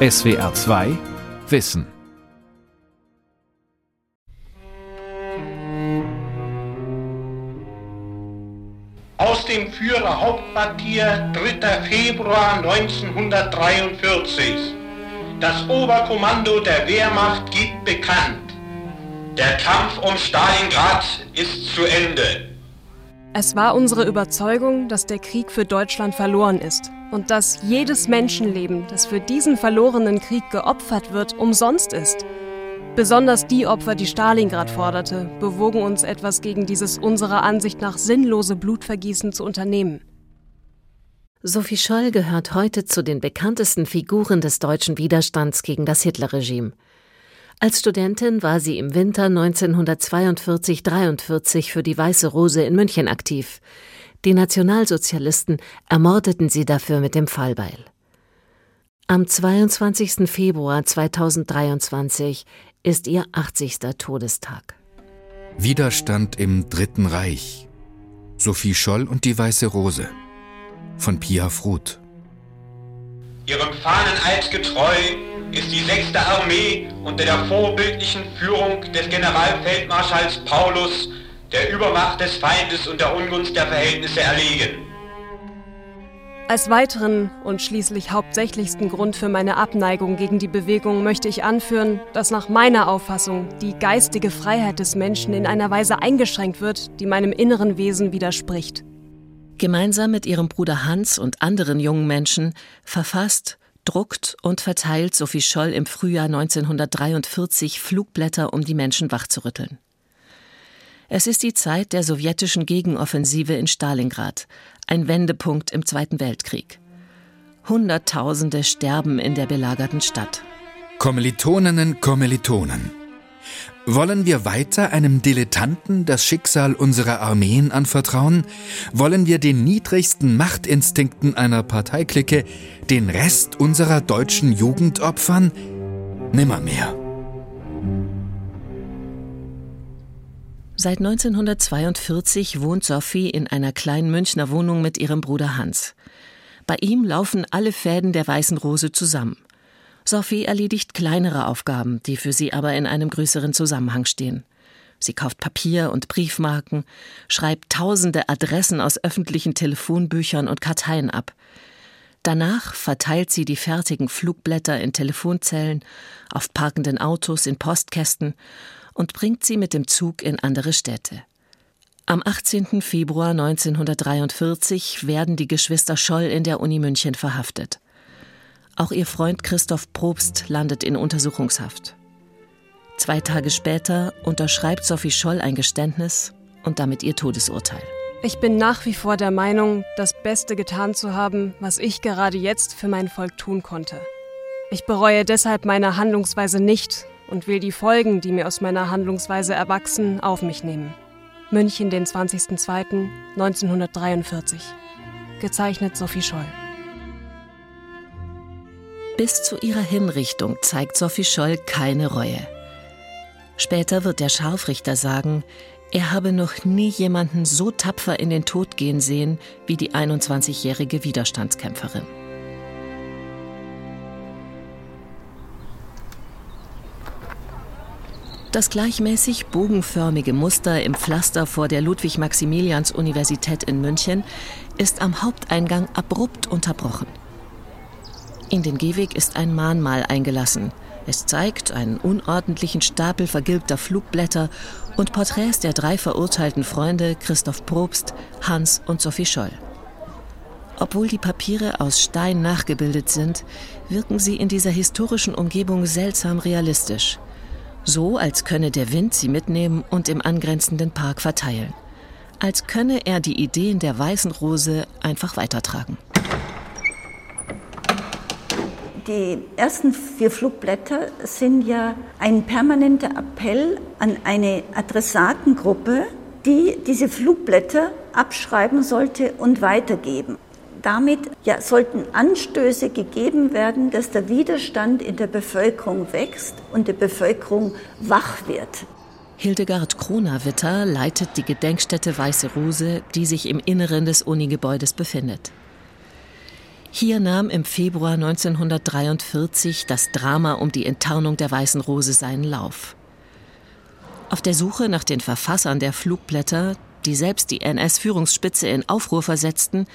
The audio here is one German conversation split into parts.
SWR 2 Wissen Aus dem Führerhauptquartier 3. Februar 1943. Das Oberkommando der Wehrmacht gibt bekannt. Der Kampf um Stalingrad ist zu Ende. Es war unsere Überzeugung, dass der Krieg für Deutschland verloren ist und dass jedes Menschenleben, das für diesen verlorenen Krieg geopfert wird, umsonst ist. Besonders die Opfer, die Stalingrad forderte, bewogen uns etwas gegen dieses unserer Ansicht nach sinnlose Blutvergießen zu unternehmen. Sophie Scholl gehört heute zu den bekanntesten Figuren des deutschen Widerstands gegen das Hitlerregime. Als Studentin war sie im Winter 1942-43 für die Weiße Rose in München aktiv. Die Nationalsozialisten ermordeten sie dafür mit dem Fallbeil. Am 22. Februar 2023 ist ihr 80. Todestag. Widerstand im Dritten Reich. Sophie Scholl und die Weiße Rose von Pia Fruth. Ihrem Fahneneid getreu ist die 6. Armee unter der vorbildlichen Führung des Generalfeldmarschalls Paulus der Übermacht des Feindes und der Ungunst der Verhältnisse erlegen. Als weiteren und schließlich hauptsächlichsten Grund für meine Abneigung gegen die Bewegung möchte ich anführen, dass nach meiner Auffassung die geistige Freiheit des Menschen in einer Weise eingeschränkt wird, die meinem inneren Wesen widerspricht. Gemeinsam mit ihrem Bruder Hans und anderen jungen Menschen verfasst, druckt und verteilt Sophie Scholl im Frühjahr 1943 Flugblätter, um die Menschen wachzurütteln. Es ist die Zeit der sowjetischen Gegenoffensive in Stalingrad, ein Wendepunkt im Zweiten Weltkrieg. Hunderttausende sterben in der belagerten Stadt. Kommilitoninnen, Kommilitonen. Wollen wir weiter einem Dilettanten das Schicksal unserer Armeen anvertrauen? Wollen wir den niedrigsten Machtinstinkten einer Parteiklicke den Rest unserer deutschen Jugend opfern? Nimmermehr. Seit 1942 wohnt Sophie in einer kleinen Münchner Wohnung mit ihrem Bruder Hans. Bei ihm laufen alle Fäden der Weißen Rose zusammen. Sophie erledigt kleinere Aufgaben, die für sie aber in einem größeren Zusammenhang stehen. Sie kauft Papier und Briefmarken, schreibt tausende Adressen aus öffentlichen Telefonbüchern und Karteien ab. Danach verteilt sie die fertigen Flugblätter in Telefonzellen, auf parkenden Autos, in Postkästen und bringt sie mit dem Zug in andere Städte. Am 18. Februar 1943 werden die Geschwister Scholl in der Uni München verhaftet. Auch ihr Freund Christoph Probst landet in Untersuchungshaft. Zwei Tage später unterschreibt Sophie Scholl ein Geständnis und damit ihr Todesurteil. Ich bin nach wie vor der Meinung, das Beste getan zu haben, was ich gerade jetzt für mein Volk tun konnte. Ich bereue deshalb meine Handlungsweise nicht und will die Folgen, die mir aus meiner Handlungsweise erwachsen, auf mich nehmen. München, den 20.02.1943. Gezeichnet Sophie Scholl. Bis zu ihrer Hinrichtung zeigt Sophie Scholl keine Reue. Später wird der Scharfrichter sagen, er habe noch nie jemanden so tapfer in den Tod gehen sehen wie die 21-jährige Widerstandskämpferin. Das gleichmäßig bogenförmige Muster im Pflaster vor der Ludwig-Maximilians-Universität in München ist am Haupteingang abrupt unterbrochen. In den Gehweg ist ein Mahnmal eingelassen. Es zeigt einen unordentlichen Stapel vergilbter Flugblätter und Porträts der drei verurteilten Freunde Christoph Probst, Hans und Sophie Scholl. Obwohl die Papiere aus Stein nachgebildet sind, wirken sie in dieser historischen Umgebung seltsam realistisch. So, als könne der Wind sie mitnehmen und im angrenzenden Park verteilen. Als könne er die Ideen der Weißen Rose einfach weitertragen. Die ersten vier Flugblätter sind ja ein permanenter Appell an eine Adressatengruppe, die diese Flugblätter abschreiben sollte und weitergeben. Damit ja, sollten Anstöße gegeben werden, dass der Widerstand in der Bevölkerung wächst und die Bevölkerung wach wird. Hildegard Kronawitter leitet die Gedenkstätte Weiße Rose, die sich im Inneren des Unigebäudes befindet. Hier nahm im Februar 1943 das Drama um die Enttarnung der Weißen Rose seinen Lauf. Auf der Suche nach den Verfassern der Flugblätter, die selbst die NS-Führungsspitze in Aufruhr versetzten,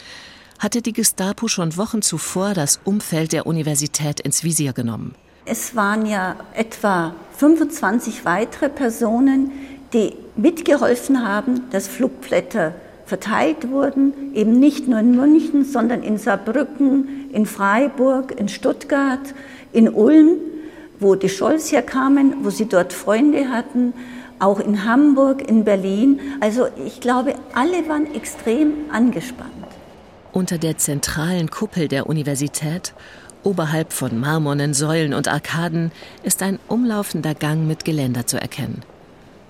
hatte die Gestapo schon Wochen zuvor das Umfeld der Universität ins Visier genommen. Es waren ja etwa 25 weitere Personen, die mitgeholfen haben, dass Flugblätter verteilt wurden, eben nicht nur in München, sondern in Saarbrücken, in Freiburg, in Stuttgart, in Ulm, wo die Scholz herkamen, wo sie dort Freunde hatten, auch in Hamburg, in Berlin. Also ich glaube, alle waren extrem angespannt. Unter der zentralen Kuppel der Universität, oberhalb von marmornen Säulen und Arkaden, ist ein umlaufender Gang mit Geländer zu erkennen.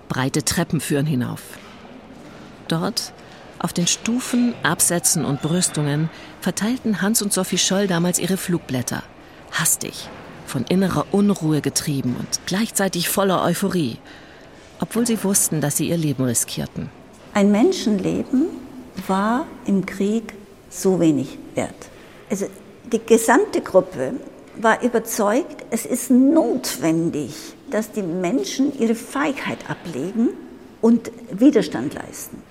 Breite Treppen führen hinauf. Dort, auf den Stufen, Absätzen und Brüstungen, verteilten Hans und Sophie Scholl damals ihre Flugblätter. Hastig, von innerer Unruhe getrieben und gleichzeitig voller Euphorie, obwohl sie wussten, dass sie ihr Leben riskierten. Ein Menschenleben war im Krieg so wenig wert. Also die gesamte Gruppe war überzeugt, es ist notwendig, dass die Menschen ihre Feigheit ablegen und Widerstand leisten.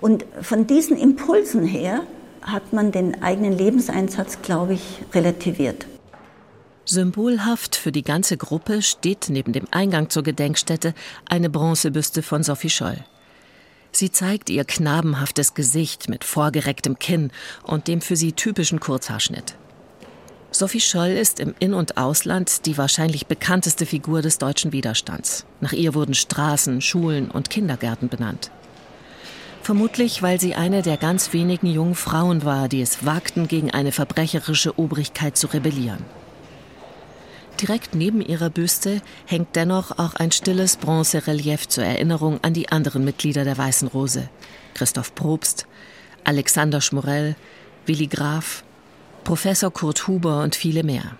Und von diesen Impulsen her hat man den eigenen Lebenseinsatz, glaube ich, relativiert. Symbolhaft für die ganze Gruppe steht neben dem Eingang zur Gedenkstätte eine Bronzebüste von Sophie Scholl. Sie zeigt ihr knabenhaftes Gesicht mit vorgerecktem Kinn und dem für sie typischen Kurzhaarschnitt. Sophie Scholl ist im In- und Ausland die wahrscheinlich bekannteste Figur des deutschen Widerstands. Nach ihr wurden Straßen, Schulen und Kindergärten benannt. Vermutlich, weil sie eine der ganz wenigen jungen Frauen war, die es wagten, gegen eine verbrecherische Obrigkeit zu rebellieren. Direkt neben ihrer Büste hängt dennoch auch ein stilles Bronzerelief zur Erinnerung an die anderen Mitglieder der Weißen Rose. Christoph Probst, Alexander Schmorell, Willi Graf, Professor Kurt Huber und viele mehr.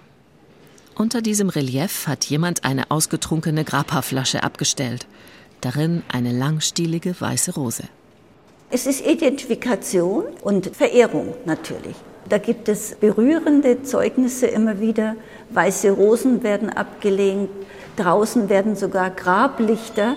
Unter diesem Relief hat jemand eine ausgetrunkene Grappa-Flasche abgestellt. Darin eine langstielige weiße Rose. Es ist Identifikation und Verehrung natürlich. Da gibt es berührende Zeugnisse immer wieder. Weiße Rosen werden abgelehnt, draußen werden sogar Grablichter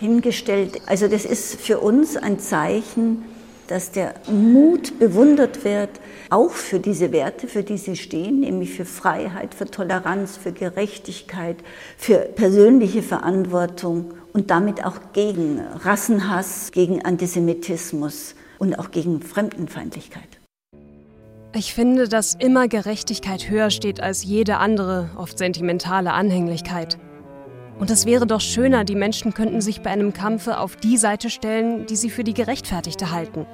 hingestellt. Also das ist für uns ein Zeichen, dass der Mut bewundert wird, auch für diese Werte, für die sie stehen, nämlich für Freiheit, für Toleranz, für Gerechtigkeit, für persönliche Verantwortung und damit auch gegen Rassenhass, gegen Antisemitismus und auch gegen Fremdenfeindlichkeit. Ich finde, dass immer Gerechtigkeit höher steht als jede andere, oft sentimentale Anhänglichkeit. Und es wäre doch schöner, die Menschen könnten sich bei einem Kampfe auf die Seite stellen, die sie für die gerechtfertigte halten.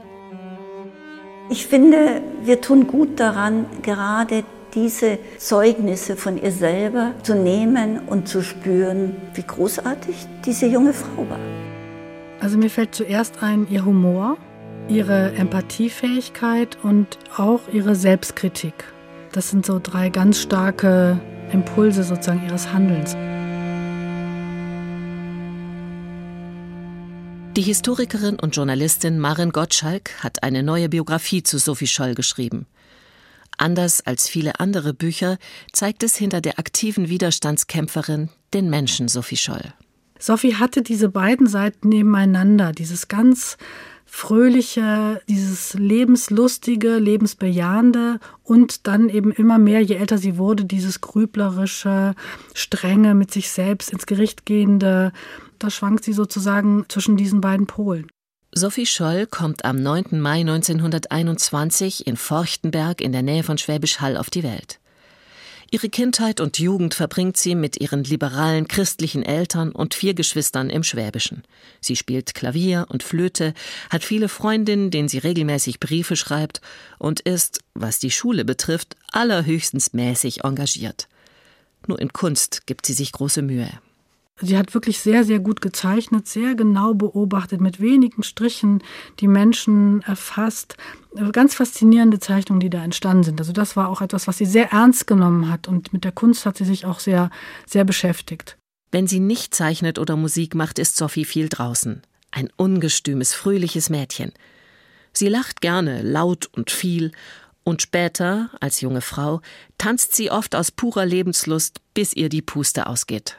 Ich finde, wir tun gut daran, gerade diese Zeugnisse von ihr selber zu nehmen und zu spüren, wie großartig diese junge Frau war. Also mir fällt zuerst ein ihr Humor, ihre Empathiefähigkeit und auch ihre Selbstkritik. Das sind so drei ganz starke Impulse sozusagen ihres Handelns. Die Historikerin und Journalistin Maren Gottschalk hat eine neue Biografie zu Sophie Scholl geschrieben. Anders als viele andere Bücher zeigt es hinter der aktiven Widerstandskämpferin den Menschen Sophie Scholl. Sophie hatte diese beiden Seiten nebeneinander, dieses ganz fröhliche, dieses lebenslustige, lebensbejahende und dann eben immer mehr, je älter sie wurde, dieses grüblerische, strenge, mit sich selbst ins Gericht gehende. Da schwankt sie sozusagen zwischen diesen beiden Polen. Sophie Scholl kommt am 9. Mai 1921 in Forchtenberg in der Nähe von Schwäbisch Hall auf die Welt. Ihre Kindheit und Jugend verbringt sie mit ihren liberalen christlichen Eltern und vier Geschwistern im Schwäbischen. Sie spielt Klavier und Flöte, hat viele Freundinnen, denen sie regelmäßig Briefe schreibt und ist, was die Schule betrifft, allerhöchstens mäßig engagiert. Nur in Kunst gibt sie sich große Mühe. Sie hat wirklich sehr, sehr gut gezeichnet, sehr genau beobachtet, mit wenigen Strichen die Menschen erfasst. Ganz faszinierende Zeichnungen, die da entstanden sind. Also das war auch etwas, was sie sehr ernst genommen hat und mit der Kunst hat sie sich auch sehr, sehr beschäftigt. Wenn sie nicht zeichnet oder Musik macht, ist Sophie viel draußen. Ein ungestümes, fröhliches Mädchen. Sie lacht gerne, laut und viel Und später, als junge Frau, tanzt sie oft aus purer Lebenslust, bis ihr die Puste ausgeht.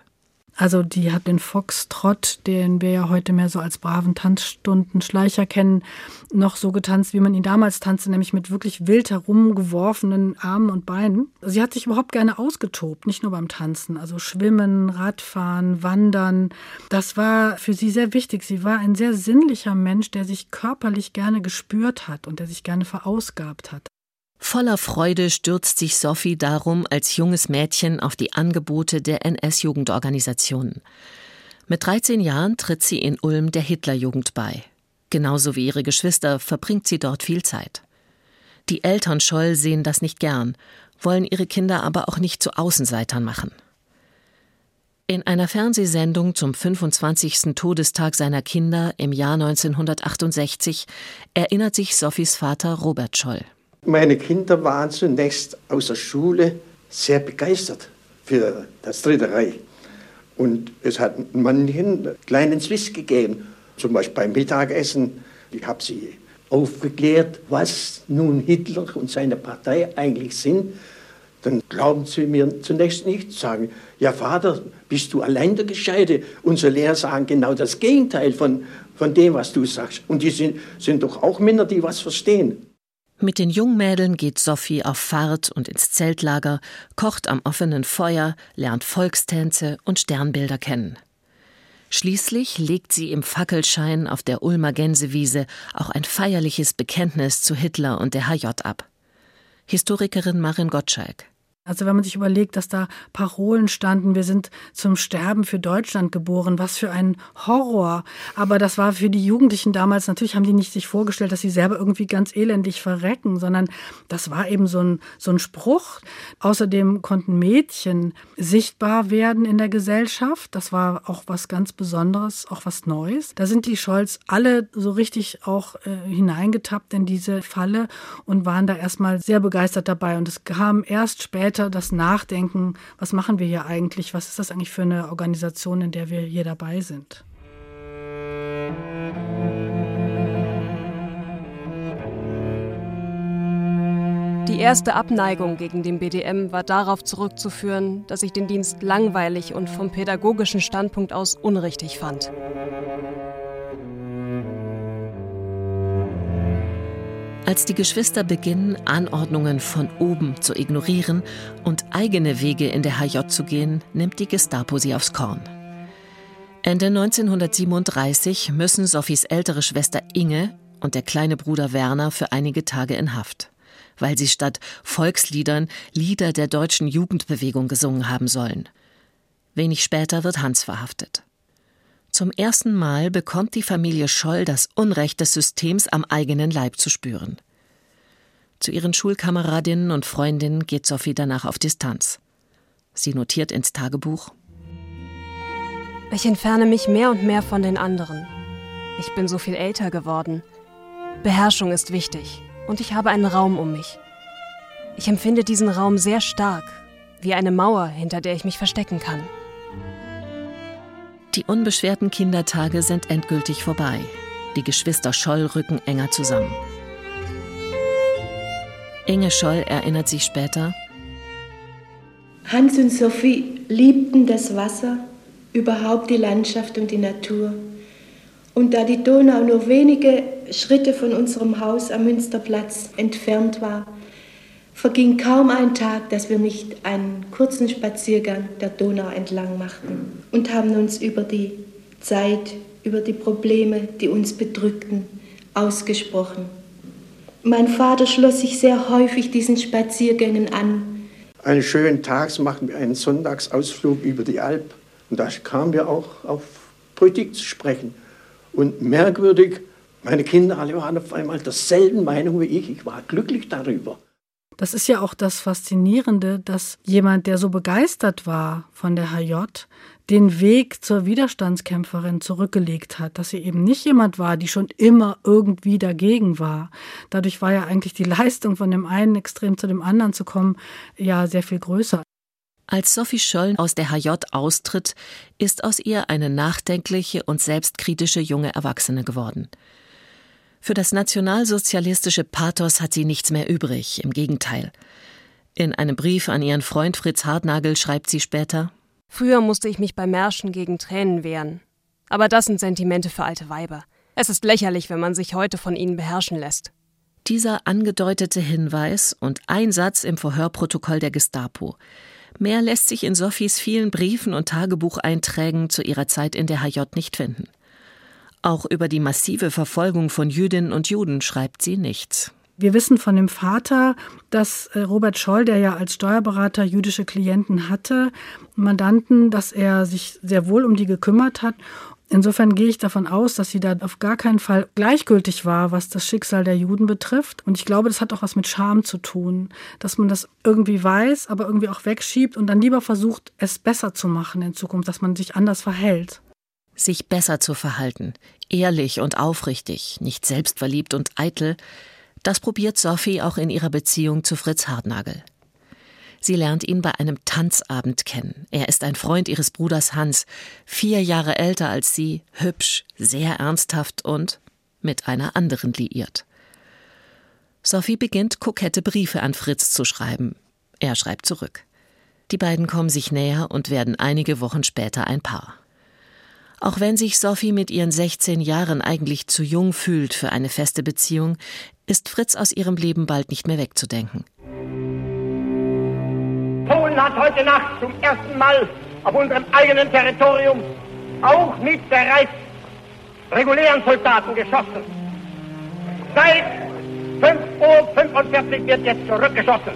Also die hat den Foxtrott, den wir ja heute mehr so als braven Tanzstundenschleicher kennen, noch so getanzt, wie man ihn damals tanzte, nämlich mit wirklich wild herumgeworfenen Armen und Beinen. Sie hat sich überhaupt gerne ausgetobt, nicht nur beim Tanzen. Also Schwimmen, Radfahren, Wandern. Das war für sie sehr wichtig. Sie war ein sehr sinnlicher Mensch, der sich körperlich gerne gespürt hat und der sich gerne verausgabt hat. Voller Freude stürzt sich Sophie darum als junges Mädchen auf die Angebote der NS-Jugendorganisationen. Mit 13 Jahren tritt sie in Ulm der Hitlerjugend bei. Genauso wie ihre Geschwister verbringt sie dort viel Zeit. Die Eltern Scholl sehen das nicht gern, wollen ihre Kinder aber auch nicht zu Außenseitern machen. In einer Fernsehsendung zum 25. Todestag seiner Kinder im Jahr 1968 erinnert sich Sophies Vater Robert Scholl. Meine Kinder waren zunächst aus der Schule sehr begeistert für das Dritte Reich. Und es hat manchen kleinen Zwist gegeben, zum Beispiel beim Mittagessen. Ich habe sie aufgeklärt, was nun Hitler und seine Partei eigentlich sind. Dann glauben sie mir zunächst nicht, sagen, ja Vater, bist du allein der Gescheite? Unsere Lehrer sagen genau das Gegenteil von, von dem, was du sagst. Und die sind, sind doch auch Männer, die was verstehen. Mit den Jungmädeln geht Sophie auf Fahrt und ins Zeltlager, kocht am offenen Feuer, lernt Volkstänze und Sternbilder kennen. Schließlich legt sie im Fackelschein auf der Ulmer Gänsewiese auch ein feierliches Bekenntnis zu Hitler und der HJ ab. Historikerin Marin Gottschalk. Also wenn man sich überlegt, dass da Parolen standen, wir sind zum Sterben für Deutschland geboren, was für ein Horror. Aber das war für die Jugendlichen damals, natürlich haben die nicht sich vorgestellt, dass sie selber irgendwie ganz elendig verrecken, sondern das war eben so ein, so ein Spruch. Außerdem konnten Mädchen sichtbar werden in der Gesellschaft. Das war auch was ganz Besonderes, auch was Neues. Da sind die Scholz alle so richtig auch äh, hineingetappt in diese Falle und waren da erstmal sehr begeistert dabei. Und es kam erst später weiter das Nachdenken, was machen wir hier eigentlich, was ist das eigentlich für eine Organisation, in der wir hier dabei sind. Die erste Abneigung gegen den BDM war darauf zurückzuführen, dass ich den Dienst langweilig und vom pädagogischen Standpunkt aus unrichtig fand. Als die Geschwister beginnen, Anordnungen von oben zu ignorieren und eigene Wege in der HJ zu gehen, nimmt die Gestapo sie aufs Korn. Ende 1937 müssen Sophies ältere Schwester Inge und der kleine Bruder Werner für einige Tage in Haft, weil sie statt Volksliedern Lieder der deutschen Jugendbewegung gesungen haben sollen. Wenig später wird Hans verhaftet. Zum ersten Mal bekommt die Familie Scholl das Unrecht des Systems am eigenen Leib zu spüren. Zu ihren Schulkameradinnen und Freundinnen geht Sophie danach auf Distanz. Sie notiert ins Tagebuch Ich entferne mich mehr und mehr von den anderen. Ich bin so viel älter geworden. Beherrschung ist wichtig und ich habe einen Raum um mich. Ich empfinde diesen Raum sehr stark, wie eine Mauer, hinter der ich mich verstecken kann. Die unbeschwerten Kindertage sind endgültig vorbei. Die Geschwister Scholl rücken enger zusammen. Inge Scholl erinnert sich später, Hans und Sophie liebten das Wasser, überhaupt die Landschaft und die Natur. Und da die Donau nur wenige Schritte von unserem Haus am Münsterplatz entfernt war, verging kaum ein Tag, dass wir nicht einen kurzen Spaziergang der Donau entlang machten und haben uns über die Zeit, über die Probleme, die uns bedrückten, ausgesprochen. Mein Vater schloss sich sehr häufig diesen Spaziergängen an. Einen schönen Tag machten wir einen Sonntagsausflug über die Alp und da kamen wir auch auf Politik zu sprechen. Und merkwürdig, meine Kinder alle waren auf einmal derselben Meinung wie ich. Ich war glücklich darüber. Das ist ja auch das Faszinierende, dass jemand, der so begeistert war von der HJ, den Weg zur Widerstandskämpferin zurückgelegt hat, dass sie eben nicht jemand war, die schon immer irgendwie dagegen war. Dadurch war ja eigentlich die Leistung von dem einen Extrem zu dem anderen zu kommen, ja sehr viel größer. Als Sophie Scholl aus der HJ austritt, ist aus ihr eine nachdenkliche und selbstkritische junge Erwachsene geworden. Für das nationalsozialistische Pathos hat sie nichts mehr übrig, im Gegenteil. In einem Brief an ihren Freund Fritz Hartnagel schreibt sie später Früher musste ich mich bei Märschen gegen Tränen wehren. Aber das sind Sentimente für alte Weiber. Es ist lächerlich, wenn man sich heute von ihnen beherrschen lässt. Dieser angedeutete Hinweis und ein Satz im Verhörprotokoll der Gestapo. Mehr lässt sich in Sophies vielen Briefen und Tagebucheinträgen zu ihrer Zeit in der HJ nicht finden. Auch über die massive Verfolgung von Jüdinnen und Juden schreibt sie nichts. Wir wissen von dem Vater, dass äh, Robert Scholl, der ja als Steuerberater jüdische Klienten hatte, Mandanten, dass er sich sehr wohl um die gekümmert hat. Insofern gehe ich davon aus, dass sie da auf gar keinen Fall gleichgültig war, was das Schicksal der Juden betrifft. Und ich glaube, das hat auch was mit Scham zu tun, dass man das irgendwie weiß, aber irgendwie auch wegschiebt und dann lieber versucht, es besser zu machen in Zukunft, dass man sich anders verhält sich besser zu verhalten, ehrlich und aufrichtig, nicht selbstverliebt und eitel, das probiert Sophie auch in ihrer Beziehung zu Fritz Hartnagel. Sie lernt ihn bei einem Tanzabend kennen. Er ist ein Freund ihres Bruders Hans, vier Jahre älter als sie, hübsch, sehr ernsthaft und mit einer anderen liiert. Sophie beginnt kokette Briefe an Fritz zu schreiben. Er schreibt zurück. Die beiden kommen sich näher und werden einige Wochen später ein Paar. Auch wenn sich Sophie mit ihren 16 Jahren eigentlich zu jung fühlt für eine feste Beziehung, ist Fritz aus ihrem Leben bald nicht mehr wegzudenken. Polen hat heute Nacht zum ersten Mal auf unserem eigenen Territorium auch mit bereits regulären Soldaten geschossen. Seit 5.45 Uhr wird jetzt zurückgeschossen.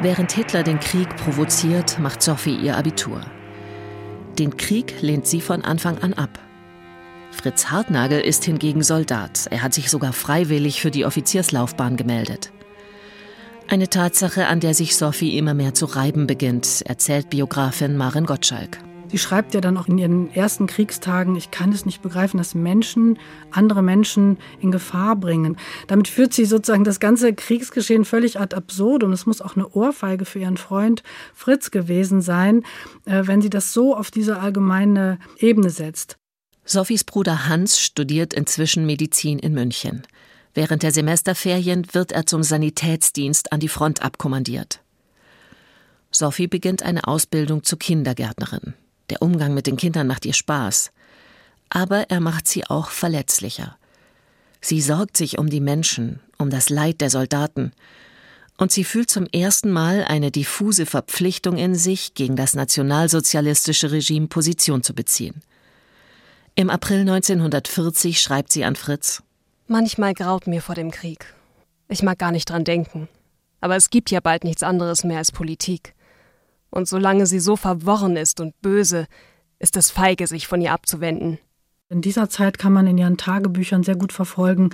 Während Hitler den Krieg provoziert, macht Sophie ihr Abitur. Den Krieg lehnt sie von Anfang an ab. Fritz Hartnagel ist hingegen Soldat. Er hat sich sogar freiwillig für die Offizierslaufbahn gemeldet. Eine Tatsache, an der sich Sophie immer mehr zu reiben beginnt, erzählt Biografin Maren Gottschalk. Sie schreibt ja dann auch in ihren ersten Kriegstagen, ich kann es nicht begreifen, dass Menschen andere Menschen in Gefahr bringen. Damit führt sie sozusagen das ganze Kriegsgeschehen völlig ad absurdum. Es muss auch eine Ohrfeige für ihren Freund Fritz gewesen sein, äh, wenn sie das so auf diese allgemeine Ebene setzt. Sophies Bruder Hans studiert inzwischen Medizin in München. Während der Semesterferien wird er zum Sanitätsdienst an die Front abkommandiert. Sophie beginnt eine Ausbildung zur Kindergärtnerin. Der Umgang mit den Kindern macht ihr Spaß. Aber er macht sie auch verletzlicher. Sie sorgt sich um die Menschen, um das Leid der Soldaten. Und sie fühlt zum ersten Mal eine diffuse Verpflichtung in sich, gegen das nationalsozialistische Regime Position zu beziehen. Im April 1940 schreibt sie an Fritz: Manchmal graut mir vor dem Krieg. Ich mag gar nicht dran denken. Aber es gibt ja bald nichts anderes mehr als Politik. Und solange sie so verworren ist und böse, ist es feige, sich von ihr abzuwenden. In dieser Zeit kann man in ihren Tagebüchern sehr gut verfolgen,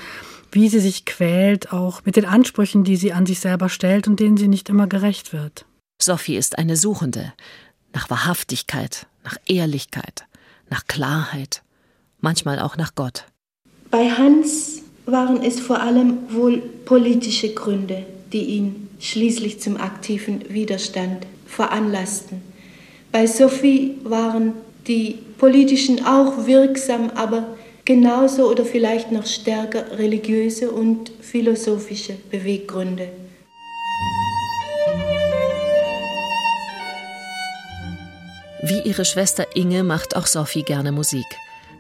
wie sie sich quält, auch mit den Ansprüchen, die sie an sich selber stellt und denen sie nicht immer gerecht wird. Sophie ist eine Suchende nach Wahrhaftigkeit, nach Ehrlichkeit, nach Klarheit, manchmal auch nach Gott. Bei Hans waren es vor allem wohl politische Gründe, die ihn schließlich zum aktiven Widerstand veranlassten. Bei Sophie waren die politischen auch wirksam, aber genauso oder vielleicht noch stärker religiöse und philosophische Beweggründe. Wie ihre Schwester Inge macht auch Sophie gerne Musik.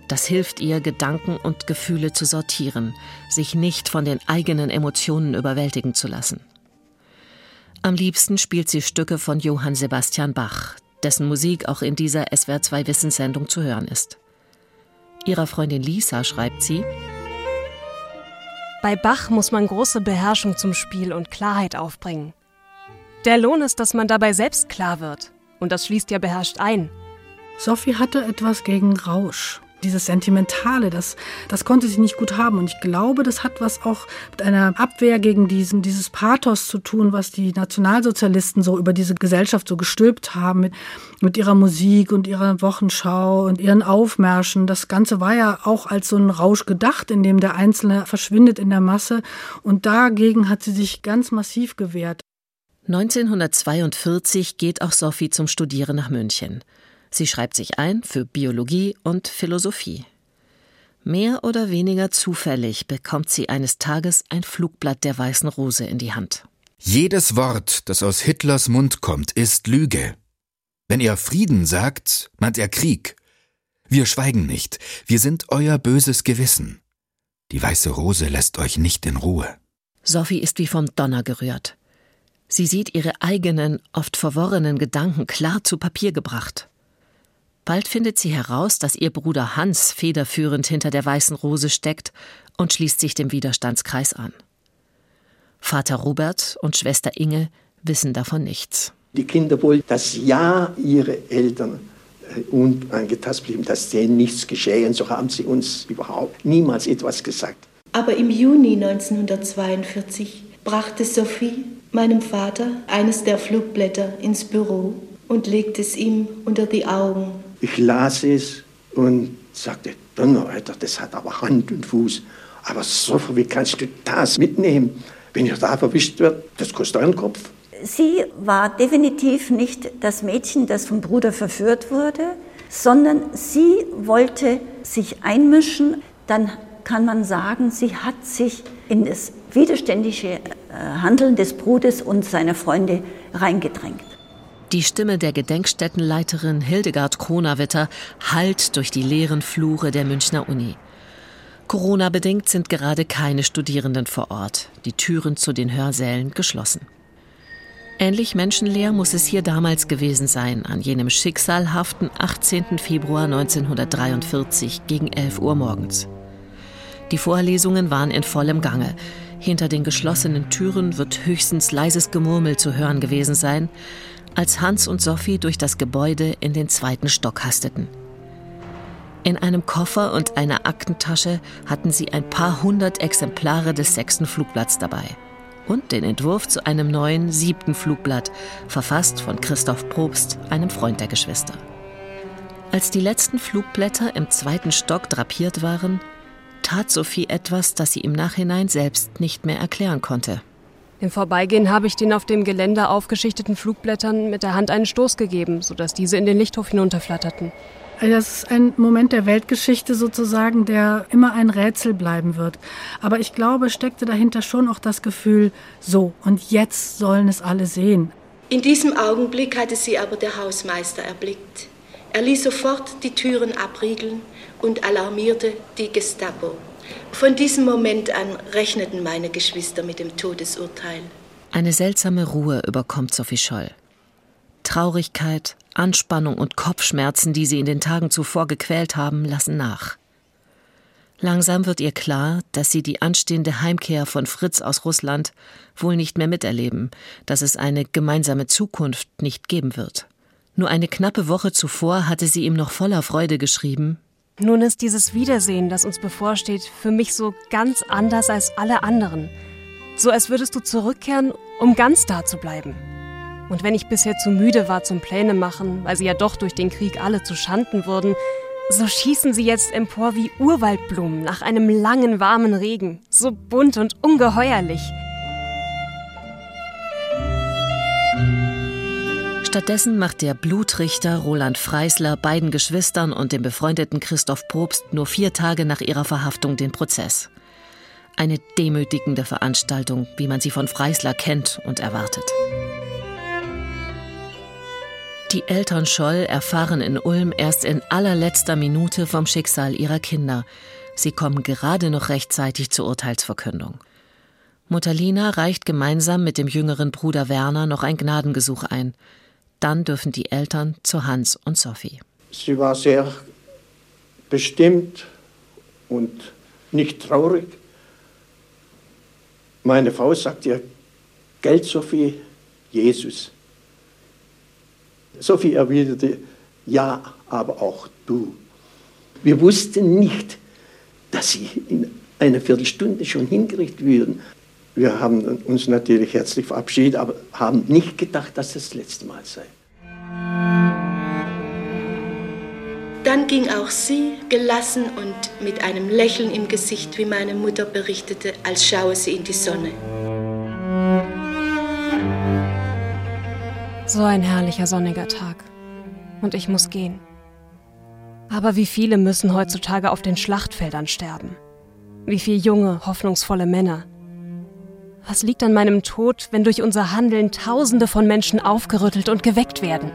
Das hilft ihr, Gedanken und Gefühle zu sortieren, sich nicht von den eigenen Emotionen überwältigen zu lassen. Am liebsten spielt sie Stücke von Johann Sebastian Bach, dessen Musik auch in dieser SWR2 Wissenssendung zu hören ist. Ihrer Freundin Lisa schreibt sie: Bei Bach muss man große Beherrschung zum Spiel und Klarheit aufbringen. Der Lohn ist, dass man dabei selbst klar wird. Und das schließt ja beherrscht ein. Sophie hatte etwas gegen Rausch dieses Sentimentale, das, das konnte sie nicht gut haben. Und ich glaube, das hat was auch mit einer Abwehr gegen diesen, dieses Pathos zu tun, was die Nationalsozialisten so über diese Gesellschaft so gestülpt haben, mit, mit ihrer Musik und ihrer Wochenschau und ihren Aufmärschen. Das Ganze war ja auch als so ein Rausch gedacht, in dem der Einzelne verschwindet in der Masse. Und dagegen hat sie sich ganz massiv gewehrt. 1942 geht auch Sophie zum Studieren nach München. Sie schreibt sich ein für Biologie und Philosophie. Mehr oder weniger zufällig bekommt sie eines Tages ein Flugblatt der Weißen Rose in die Hand. Jedes Wort, das aus Hitlers Mund kommt, ist Lüge. Wenn er Frieden sagt, meint er Krieg. Wir schweigen nicht, wir sind euer böses Gewissen. Die Weiße Rose lässt euch nicht in Ruhe. Sophie ist wie vom Donner gerührt. Sie sieht ihre eigenen, oft verworrenen Gedanken klar zu Papier gebracht. Bald findet sie heraus, dass ihr Bruder Hans federführend hinter der weißen Rose steckt und schließt sich dem Widerstandskreis an. Vater Robert und Schwester Inge wissen davon nichts. Die Kinder wollen, dass ja ihre Eltern äh, unangetastet blieben, dass denen nichts geschehen. So haben sie uns überhaupt niemals etwas gesagt. Aber im Juni 1942 brachte Sophie meinem Vater eines der Flugblätter ins Büro und legte es ihm unter die Augen. Ich las es und sagte, Donnerwetter, das hat aber Hand und Fuß. Aber so, wie kannst du das mitnehmen? Wenn ihr da verwischt wird, das kostet euren Kopf. Sie war definitiv nicht das Mädchen, das vom Bruder verführt wurde, sondern sie wollte sich einmischen. Dann kann man sagen, sie hat sich in das widerständige äh, Handeln des Bruders und seiner Freunde reingedrängt. Die Stimme der Gedenkstättenleiterin Hildegard Kronawitter hallt durch die leeren Flure der Münchner Uni. Corona-bedingt sind gerade keine Studierenden vor Ort, die Türen zu den Hörsälen geschlossen. Ähnlich menschenleer muss es hier damals gewesen sein, an jenem schicksalhaften 18. Februar 1943 gegen 11 Uhr morgens. Die Vorlesungen waren in vollem Gange. Hinter den geschlossenen Türen wird höchstens leises Gemurmel zu hören gewesen sein, als Hans und Sophie durch das Gebäude in den zweiten Stock hasteten. In einem Koffer und einer Aktentasche hatten sie ein paar hundert Exemplare des sechsten Flugblatts dabei und den Entwurf zu einem neuen siebten Flugblatt, verfasst von Christoph Probst, einem Freund der Geschwister. Als die letzten Flugblätter im zweiten Stock drapiert waren, tat Sophie etwas, das sie im Nachhinein selbst nicht mehr erklären konnte. Im Vorbeigehen habe ich den auf dem Geländer aufgeschichteten Flugblättern mit der Hand einen Stoß gegeben, sodass diese in den Lichthof hinunterflatterten. Also das ist ein Moment der Weltgeschichte sozusagen, der immer ein Rätsel bleiben wird. Aber ich glaube, steckte dahinter schon auch das Gefühl, so, und jetzt sollen es alle sehen. In diesem Augenblick hatte sie aber der Hausmeister erblickt. Er ließ sofort die Türen abriegeln und alarmierte die Gestapo. Von diesem Moment an rechneten meine Geschwister mit dem Todesurteil. Eine seltsame Ruhe überkommt Sophie Scholl. Traurigkeit, Anspannung und Kopfschmerzen, die sie in den Tagen zuvor gequält haben, lassen nach. Langsam wird ihr klar, dass sie die anstehende Heimkehr von Fritz aus Russland wohl nicht mehr miterleben, dass es eine gemeinsame Zukunft nicht geben wird. Nur eine knappe Woche zuvor hatte sie ihm noch voller Freude geschrieben Nun ist dieses Wiedersehen, das uns bevorsteht, für mich so ganz anders als alle anderen. So als würdest du zurückkehren, um ganz da zu bleiben. Und wenn ich bisher zu müde war zum Pläne machen, weil sie ja doch durch den Krieg alle zu Schanden wurden, so schießen sie jetzt empor wie Urwaldblumen nach einem langen, warmen Regen, so bunt und ungeheuerlich. Stattdessen macht der Blutrichter Roland Freisler beiden Geschwistern und dem befreundeten Christoph Probst nur vier Tage nach ihrer Verhaftung den Prozess. Eine demütigende Veranstaltung, wie man sie von Freisler kennt und erwartet. Die Eltern Scholl erfahren in Ulm erst in allerletzter Minute vom Schicksal ihrer Kinder. Sie kommen gerade noch rechtzeitig zur Urteilsverkündung. Mutter Lina reicht gemeinsam mit dem jüngeren Bruder Werner noch ein Gnadengesuch ein. Dann dürfen die Eltern zu Hans und Sophie. Sie war sehr bestimmt und nicht traurig. Meine Frau sagt ihr, Geld, Sophie, Jesus. Sophie erwiderte, ja, aber auch du. Wir wussten nicht, dass sie in einer Viertelstunde schon hingerichtet würden. Wir haben uns natürlich herzlich verabschiedet, aber haben nicht gedacht, dass das, das letzte Mal sei. Dann ging auch sie, gelassen und mit einem Lächeln im Gesicht, wie meine Mutter berichtete, als schaue sie in die Sonne. So ein herrlicher sonniger Tag. Und ich muss gehen. Aber wie viele müssen heutzutage auf den Schlachtfeldern sterben? Wie viele junge, hoffnungsvolle Männer? Was liegt an meinem Tod, wenn durch unser Handeln Tausende von Menschen aufgerüttelt und geweckt werden?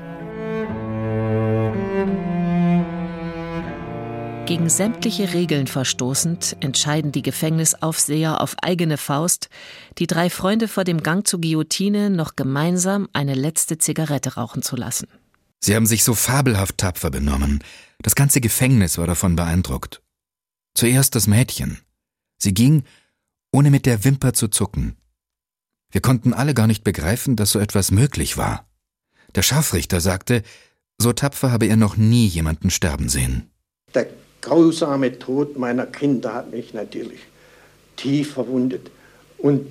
Gegen sämtliche Regeln verstoßend entscheiden die Gefängnisaufseher auf eigene Faust, die drei Freunde vor dem Gang zur Guillotine noch gemeinsam eine letzte Zigarette rauchen zu lassen. Sie haben sich so fabelhaft tapfer benommen. Das ganze Gefängnis war davon beeindruckt. Zuerst das Mädchen. Sie ging, ohne mit der Wimper zu zucken. Wir konnten alle gar nicht begreifen, dass so etwas möglich war. Der Scharfrichter sagte, so tapfer habe er noch nie jemanden sterben sehen. Der grausame Tod meiner Kinder hat mich natürlich tief verwundet. Und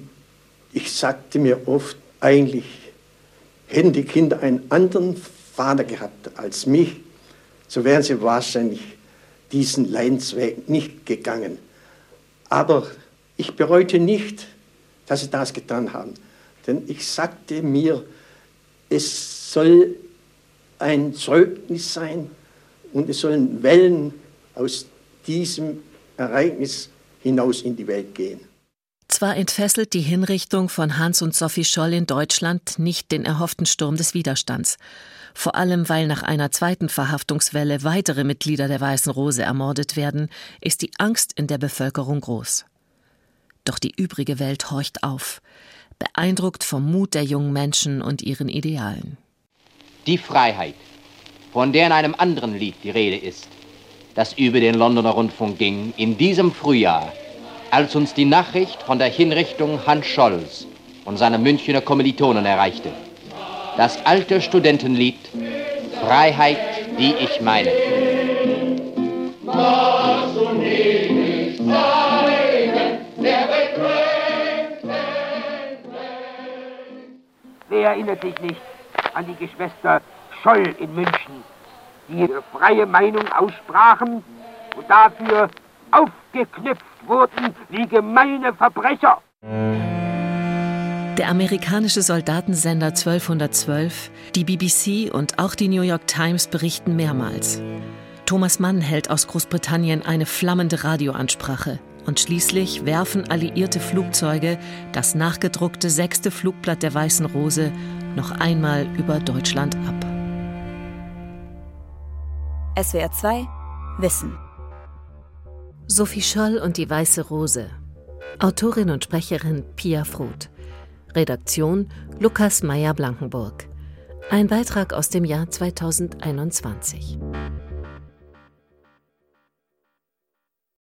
ich sagte mir oft, eigentlich hätten die Kinder einen anderen Vater gehabt als mich, so wären sie wahrscheinlich diesen Leidensweg nicht gegangen. Aber ich bereute nicht, dass sie das getan haben. Denn ich sagte mir, es soll ein Zeugnis sein und es sollen Wellen aus diesem Ereignis hinaus in die Welt gehen. Zwar entfesselt die Hinrichtung von Hans und Sophie Scholl in Deutschland nicht den erhofften Sturm des Widerstands, vor allem weil nach einer zweiten Verhaftungswelle weitere Mitglieder der Weißen Rose ermordet werden, ist die Angst in der Bevölkerung groß. Doch die übrige Welt horcht auf, beeindruckt vom Mut der jungen Menschen und ihren Idealen. Die Freiheit, von der in einem anderen Lied die Rede ist, das über den Londoner Rundfunk ging, in diesem Frühjahr, als uns die Nachricht von der Hinrichtung Hans Scholz und seiner Münchner Kommilitonen erreichte. Das alte Studentenlied Freiheit, die ich meine. Wer erinnert sich nicht an die Geschwister Scholl in München, die ihre freie Meinung aussprachen und dafür aufgeknüpft wurden wie gemeine Verbrecher. Der amerikanische Soldatensender 1212, die BBC und auch die New York Times berichten mehrmals. Thomas Mann hält aus Großbritannien eine flammende Radioansprache und schließlich werfen alliierte Flugzeuge das nachgedruckte sechste Flugblatt der Weißen Rose noch einmal über Deutschland ab. SWR 2 Wissen. Sophie Scholl und die Weiße Rose. Autorin und Sprecherin Pia Fruth. Redaktion Lukas Meyer-Blankenburg. Ein Beitrag aus dem Jahr 2021.